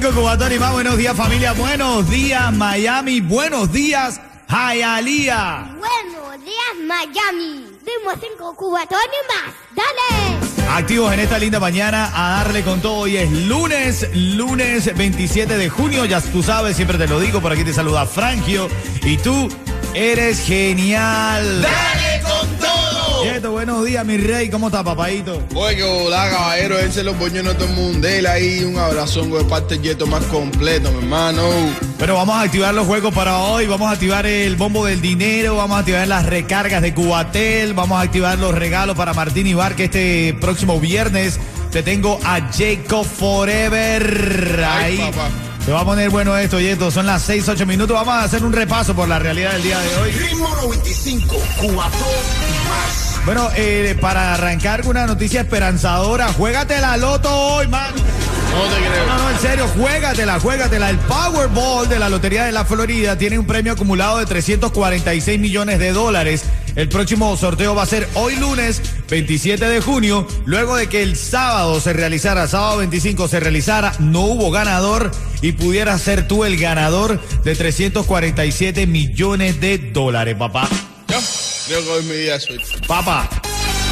95 Cubatón y más. Buenos días, familia. Buenos días, Miami. Buenos días, Hialeah. Buenos días, Miami. Dimos cinco cubatones más. ¡Dale! Activos en esta linda mañana a darle con todo. Hoy es lunes, lunes 27 de junio. Ya tú sabes, siempre te lo digo. Por aquí te saluda Frangio. Y tú eres genial. ¡Dale! Yeto, buenos días, mi rey. ¿Cómo está, papadito? Oye, que hola, caballero. Ese los boñones de todo el mundo. Dele ahí un abrazón de parte del Yeto más completo, mi hermano. Pero vamos a activar los juegos para hoy. Vamos a activar el bombo del dinero. Vamos a activar las recargas de Cubatel. Vamos a activar los regalos para Martín Ibar, que este próximo viernes te tengo a Jacob Forever. Ay, Ahí. papá. Te va a poner bueno esto, Yeto. Son las 6, 8 minutos. Vamos a hacer un repaso por la realidad del día de hoy. Ritmo 95, cuatón y más. Bueno, eh, para arrancar con una noticia esperanzadora, juégate la loto hoy, man. No te creo. No, no, en serio, juégatela, juégatela. El Powerball de la Lotería de la Florida tiene un premio acumulado de 346 millones de dólares. El próximo sorteo va a ser hoy lunes 27 de junio, luego de que el sábado se realizara, sábado 25 se realizara, no hubo ganador y pudiera ser tú el ganador de 347 millones de dólares, papá. Yo es mi día. Papá,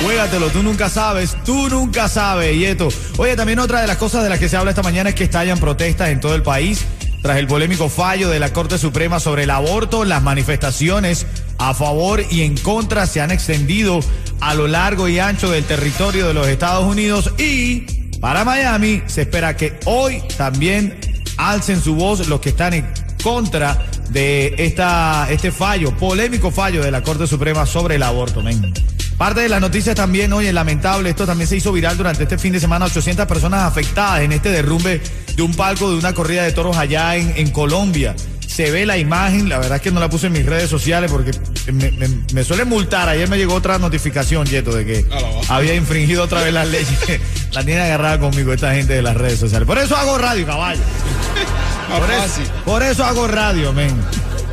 juégatelo, tú nunca sabes, tú nunca sabes, Yeto. Oye, también otra de las cosas de las que se habla esta mañana es que estallan protestas en todo el país tras el polémico fallo de la Corte Suprema sobre el aborto. Las manifestaciones a favor y en contra se han extendido a lo largo y ancho del territorio de los Estados Unidos y para Miami se espera que hoy también alcen su voz los que están en contra de esta, este fallo, polémico fallo de la Corte Suprema sobre el aborto, men. Parte de las noticias también, oye, lamentable, esto también se hizo viral durante este fin de semana, 800 personas afectadas en este derrumbe de un palco de una corrida de toros allá en, en Colombia. Se ve la imagen, la verdad es que no la puse en mis redes sociales porque me, me, me suele multar. Ayer me llegó otra notificación, Yeto, de que Ah, había infringido otra vez las leyes. la tiene agarrada conmigo esta gente de las redes sociales. Por eso hago radio, caballo. Por eso, por eso hago radio, men.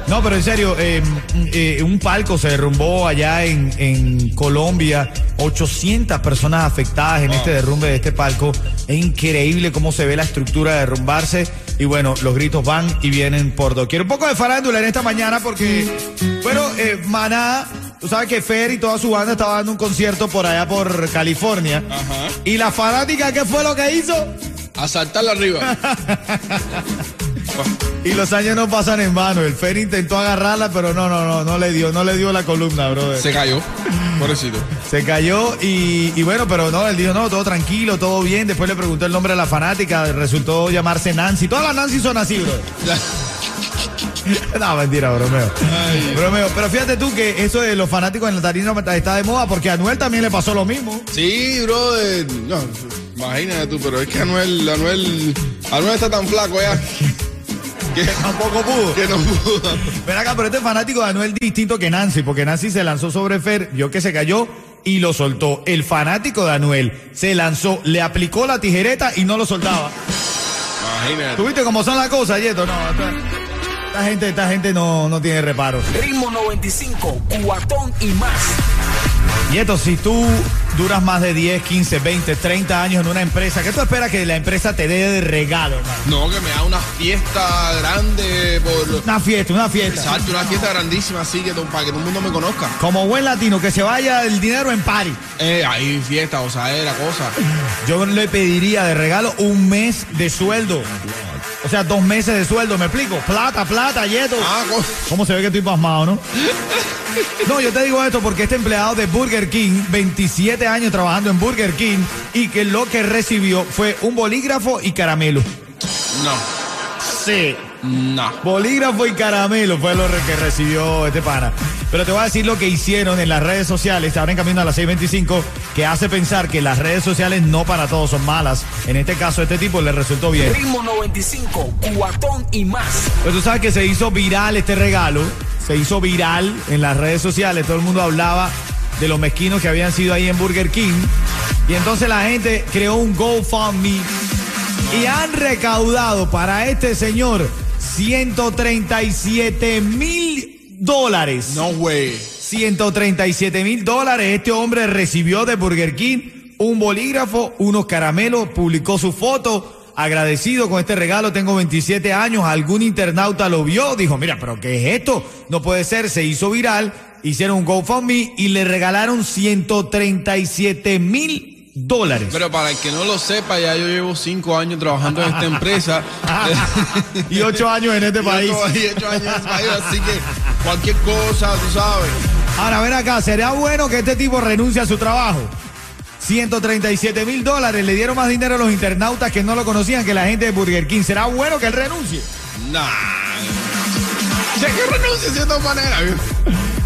No, pero en serio, eh, eh, un palco se derrumbó allá en, en Colombia. 800 personas afectadas en este derrumbe de este palco. Es increíble cómo se ve la estructura derrumbarse. Y bueno, los gritos van y vienen por doquier. Un poco de farándula en esta mañana porque, bueno, eh, Maná, tú sabes que Fer y toda su banda estaba dando un concierto por allá por California. Ajá. Y la fanática, ¿qué fue lo que hizo? A saltarla arriba. Y los años no pasan en vano. El Fer intentó agarrarla, pero no, no, no, no le dio, no le dio la columna, brother. Se cayó. Pobrecito. Se cayó y, y bueno, pero no, él dijo, no, todo tranquilo, todo bien. Después le preguntó el nombre a la fanática, resultó llamarse Nancy. Todas las Nancy son así, bro. no, mentira, bromeo. Bromeo. Pero fíjate tú que eso de los fanáticos en la tarima está de moda porque a Anuel también le pasó lo mismo. Sí, brother. No, imagínate tú, pero es que Anuel, Anuel, Anuel está tan flaco ya. Que, Tampoco pudo. que no pudo. Ven acá, pero este fanático de Anuel distinto que Nancy, porque Nancy se lanzó sobre Fer, vio que se cayó y lo soltó. El fanático de Anuel se lanzó, le aplicó la tijereta y no lo soltaba. Imagínate. ¿Tú viste cómo son las cosas, Yeto? No, esta, esta gente, esta gente no, no tiene reparos. Ritmo 95, cuatón y más. Yeto, si tú duras más de 10, 15, 20, 30 años en una empresa, ¿qué tú esperas que la empresa te dé de regalo, hermano? No, que me da una fiesta grande por. Una fiesta, una fiesta. Exacto, una fiesta grandísima así que para que todo el mundo me conozca. Como buen latino, que se vaya el dinero en pari. Eh, ahí fiesta, o sea, era cosa. Yo le pediría de regalo un mes de sueldo. O sea, dos meses de sueldo, ¿me explico? Plata, plata, yeto. Ah, ¿Cómo se ve que estoy pasmado, no? No, yo te digo esto porque este empleado de Burger King, 27 años trabajando en Burger King, y que lo que recibió fue un bolígrafo y caramelo. no. Sí. No. Bolígrafo y caramelo fue lo que recibió este pana. Pero te voy a decir lo que hicieron en las redes sociales, ahora en camino a las 6.25, que hace pensar que las redes sociales no para todos son malas. En este caso, este tipo le resultó bien. Ritmo 95, cuatón y más. Pues tú sabes que se hizo viral este regalo, se hizo viral en las redes sociales, todo el mundo hablaba de los mezquinos que habían sido ahí en Burger King. Y entonces la gente creó un GoFundMe y han recaudado para este señor 137 mil dólares. No way. 137 mil dólares. Este hombre recibió de Burger King un bolígrafo, unos caramelos, publicó su foto. Agradecido con este regalo, tengo 27 años. Algún internauta lo vio, dijo, mira, pero ¿qué es esto? No puede ser, se hizo viral. Hicieron un GoFundMe y le regalaron 137 mil dólares. Pero para el que no lo sepa, ya yo llevo cinco años trabajando en esta empresa. y ocho años en este país. Y ocho años en este país, así que cualquier cosa, tú sabes. Ahora, ven acá, ¿sería bueno que este tipo renuncie a su trabajo? 137 mil dólares, le dieron más dinero a los internautas que no lo conocían que la gente de Burger King. ¿Será bueno que él renuncie? Nah. Ya que renuncie de cierta manera.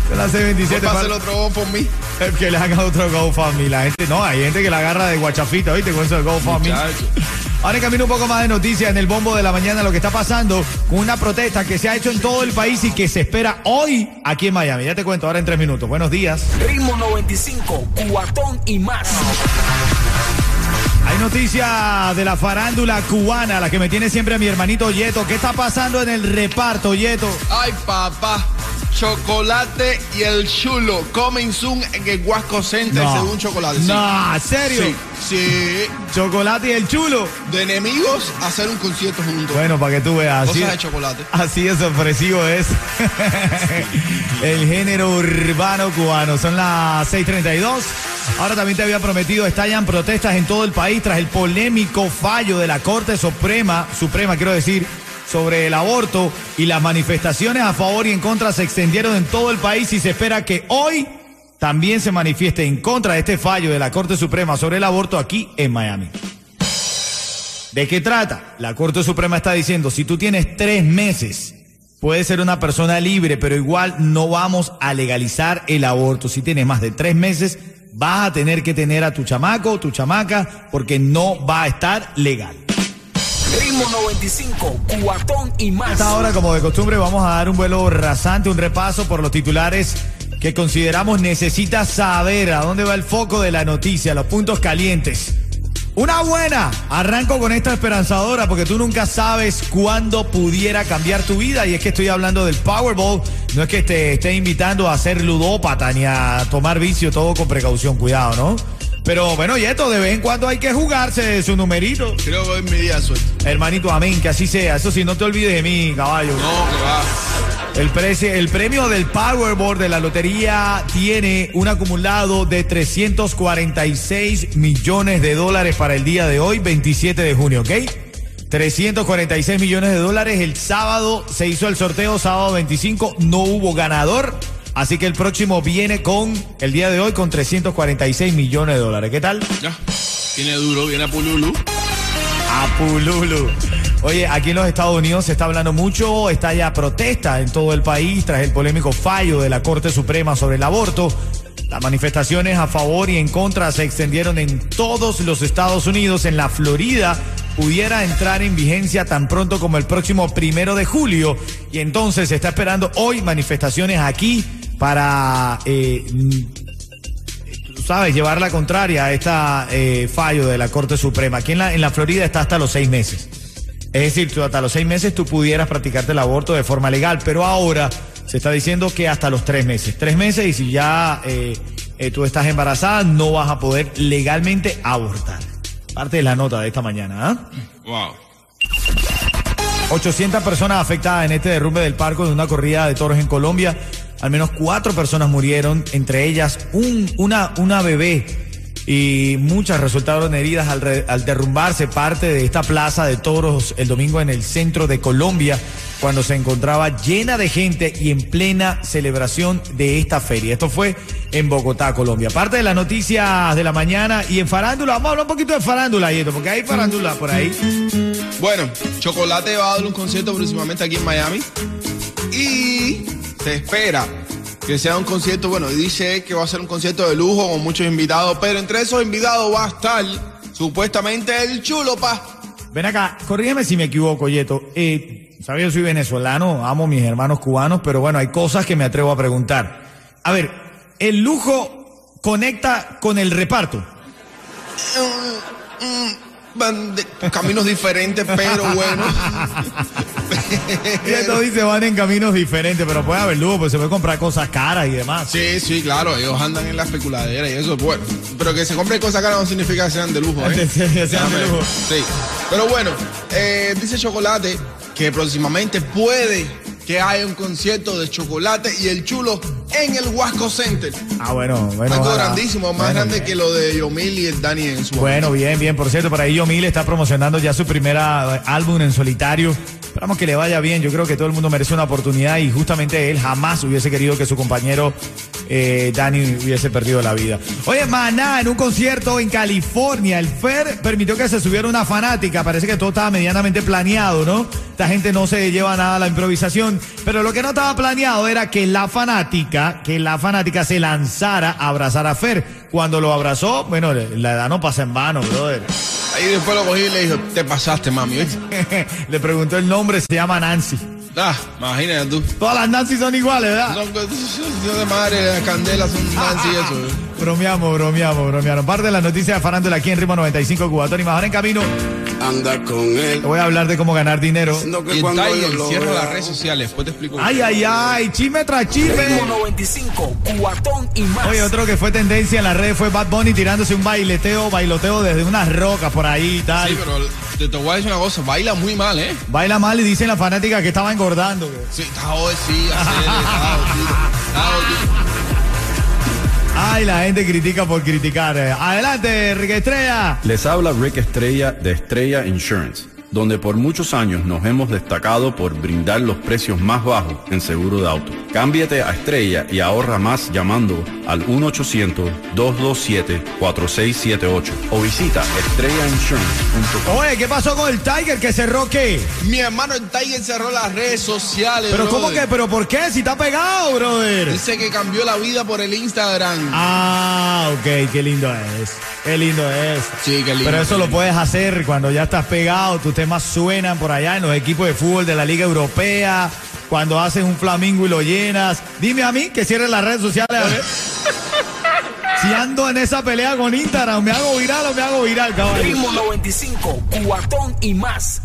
Se la C27. Pasa el otro GoFundMe. Que le haga otro GoFundMe. La gente, no, hay gente que la agarra de guachafita, ¿viste? Con eso del GoFundMe. Ahora en camino un poco más de noticias en el bombo de la mañana, lo que está pasando con una protesta que se ha hecho en todo el país y que se espera hoy aquí en Miami. Ya te cuento ahora en tres minutos. Buenos días. Ritmo 95, cuatón y más. Hay noticias de la farándula cubana, la que me tiene siempre mi hermanito Yeto. ¿Qué está pasando en el reparto, Yeto? Ay, papá. Chocolate y el chulo coming soon en el Huasco Center, No. según Chocolate. Sí. No, ¿en serio? Sí, sí. Chocolate y el chulo. De enemigos hacer un concierto juntos. Bueno, para que tú veas. Así, Cosas de chocolate. así de sorpresivo es el género urbano cubano. Son las 6:32. Ahora también te había prometido, estallan protestas en todo el país tras el polémico fallo de la Corte Suprema, Suprema quiero decir, sobre el aborto y las manifestaciones a favor y en contra se extendieron en todo el país y se espera que hoy también se manifieste en contra de este fallo de la Corte Suprema sobre el aborto aquí en Miami. ¿De qué trata? La Corte Suprema está diciendo, si tú tienes tres meses, puedes ser una persona libre, pero igual no vamos a legalizar el aborto. Si tienes más de tres meses, vas a tener que tener a tu chamaco o tu chamaca porque no va a estar legal. Ritmo 95, cuatón y más. esta hora, como de costumbre, vamos a dar un vuelo rasante, un repaso por los titulares que consideramos necesitas saber a dónde va el foco de la noticia, los puntos calientes. Una buena. Arranco con esta esperanzadora porque tú nunca sabes cuándo pudiera cambiar tu vida y es que estoy hablando del Powerball. No es que te esté invitando a ser ludópata ni a tomar vicio, todo con precaución, cuidado, ¿no? Pero bueno, y esto de vez en cuando hay que jugarse su numerito. Creo que hoy es mi día de suerte. Hermanito, amén, que así sea. Eso sí, no te olvides de mí, caballo. No, que va. El, prece- el premio del Powerball de la lotería tiene un acumulado de 346 millones de dólares para el día de hoy, 27 de junio, ¿ok? 346 millones de dólares. El sábado se hizo el sorteo, sábado 25, no hubo ganador. Así que el próximo viene con, el día de hoy, con 346 millones de dólares. ¿Qué tal? Ya. Viene duro, viene a Pululu. A Pululu. Oye, aquí en los Estados Unidos se está hablando mucho, está ya protesta en todo el país tras el polémico fallo de la Corte Suprema sobre el aborto. Las manifestaciones a favor y en contra se extendieron en todos los Estados Unidos. En la Florida pudiera entrar en vigencia tan pronto como el próximo primero de julio. Y entonces se está esperando hoy manifestaciones aquí para eh, tú sabes, llevar la contraria a este fallo de la Corte Suprema. Aquí en la, en la Florida está hasta los seis meses. Es decir, tú hasta los seis meses tú pudieras practicarte el aborto de forma legal, pero ahora se está diciendo que hasta los tres meses. Tres meses y si ya eh, eh, tú estás embarazada no vas a poder legalmente abortar. Parte de la nota de esta mañana. ¿ah? Wow. 800 personas afectadas en este derrumbe del parco de una corrida de toros en Colombia. Al menos cuatro personas murieron, entre ellas un, una, una bebé. Y muchas resultaron heridas al, derrumbarse parte de esta plaza de toros el domingo en el centro de Colombia, cuando se encontraba llena de gente y en plena celebración de esta feria. Esto fue en Bogotá, Colombia. Parte de las noticias de la mañana y en farándula, vamos a hablar un poquito de farándula, esto, porque hay farándula por ahí. Bueno, Chocolate va a dar un concierto próximamente aquí en Miami. Se espera que sea un concierto, bueno, dice que va a ser un concierto de lujo con muchos invitados, pero entre esos invitados va a estar supuestamente el chulo, pa. Ven acá, corrígeme si me equivoco, Yeto. Eh, Sabes, yo soy venezolano, amo a mis hermanos cubanos, pero bueno, hay cosas que me atrevo a preguntar. A ver, ¿el lujo conecta con el reparto? Van de caminos diferentes, pero bueno. Yeto dice van en caminos diferentes, pero puede haber lujo, pues se puede comprar cosas caras y demás. Sí, sí, claro, ellos andan en la especuladera y eso es bueno. Pero que se compren cosas caras no significa que sean de lujo, ¿eh? Que sean de lujo. Sí. Pero bueno, eh, dice Chocolate que próximamente puede que haya un concierto de chocolate y el chulo en el Huasco Center. Ah, bueno, bueno. Algo ojalá. grandísimo, más Bueno, grande bien. que lo de Yomil y el Dani en su Bueno, bien, bien. Por cierto, por ahí Yomil está promocionando ya su primera eh, álbum en solitario. Esperamos que le vaya bien. Yo creo que todo el mundo merece una oportunidad y justamente él jamás hubiese querido que su compañero eh, Dani hubiese perdido la vida. Oye, Maná, en un concierto en California, el Fer permitió que se subiera una fanática. Parece que todo estaba medianamente planeado, ¿no? Esta gente no se lleva nada a la improvisación. Pero lo que no estaba planeado era que la fanática, que la fanática se lanzara a abrazar a Fer. Cuando lo abrazó, bueno, la edad no pasa en vano, brother. Ahí después lo cogí y le dijo, te pasaste, mami. Le preguntó el nombre, se llama Nancy. Ah, imagínate tú. Todas las Nancy son iguales, ¿verdad? Son de madre, las candelas son Nancy y eso. ¿eh? Bromeamos, bromeamos, bromeamos. Parte de las noticias de farándula aquí en Ritmo 95 Cubatón y más ahora en camino. Anda con él. Te voy a hablar de cómo ganar dinero. No que Y el cuando Tiger cierra las redes sociales, después te explico. Ay, ay, ay, chisme tras chisme. 95, cuatón y más. Oye, otro que fue tendencia en las redes fue Bad Bunny tirándose un baileteo, bailoteo desde unas rocas por ahí y tal. Sí, pero te, te voy a decir una cosa, baila muy mal, ¿eh? Baila mal y dicen la fanática que estaba engordando. güey. Sí, está hoy, sí, hacer, está jodido, está. Ay, la gente critica por criticar. Adelante, Enrique Estrella. Les habla Rick Estrella de Estrella Insurance, donde por muchos años nos hemos destacado por brindar los precios más bajos en seguro de auto. Cámbiate a Estrella y ahorra más llamando al 1-800-227-4678 o visita estrellainsurance.com. Oye, ¿qué pasó con el Tiger que cerró qué? Mi hermano el Tiger cerró las redes sociales. Pero ¿cómo que? ¿Pero por qué? Si está pegado, brother. Dice que cambió la vida por el Instagram. Ah, ok, qué lindo es. Qué lindo es. Sí, qué lindo, Pero eso lo lindo. puedes hacer cuando ya estás pegado, tus temas suenan por allá en los equipos de fútbol de la Liga Europea, cuando haces un flamingo y lo llenas. Dime a mí que cierre las redes sociales a ver. si ando en esa pelea con Instagram, ¿me hago viral o me hago viral, caballo? Ritmo 95, cuatón y más.